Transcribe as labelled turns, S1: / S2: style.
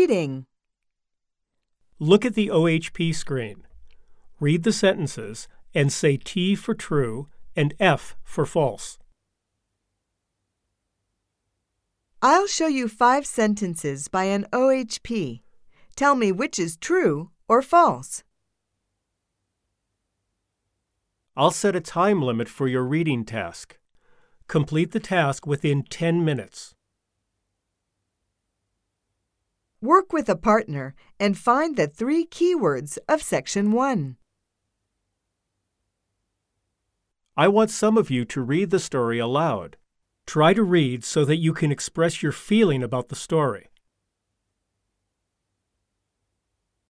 S1: Reading.
S2: Look at the OHP screen. Read the sentences and say T for true and F for false.
S1: I'll show you five sentences by an OHP. Tell me which is true or false.
S2: I'll set a time limit for your reading task. Complete the task within 10 minutes.
S1: Work with a partner and find the three keywords of Section 1.
S2: I want some of you to read the story aloud. Try to read so that you can express your feeling about the story.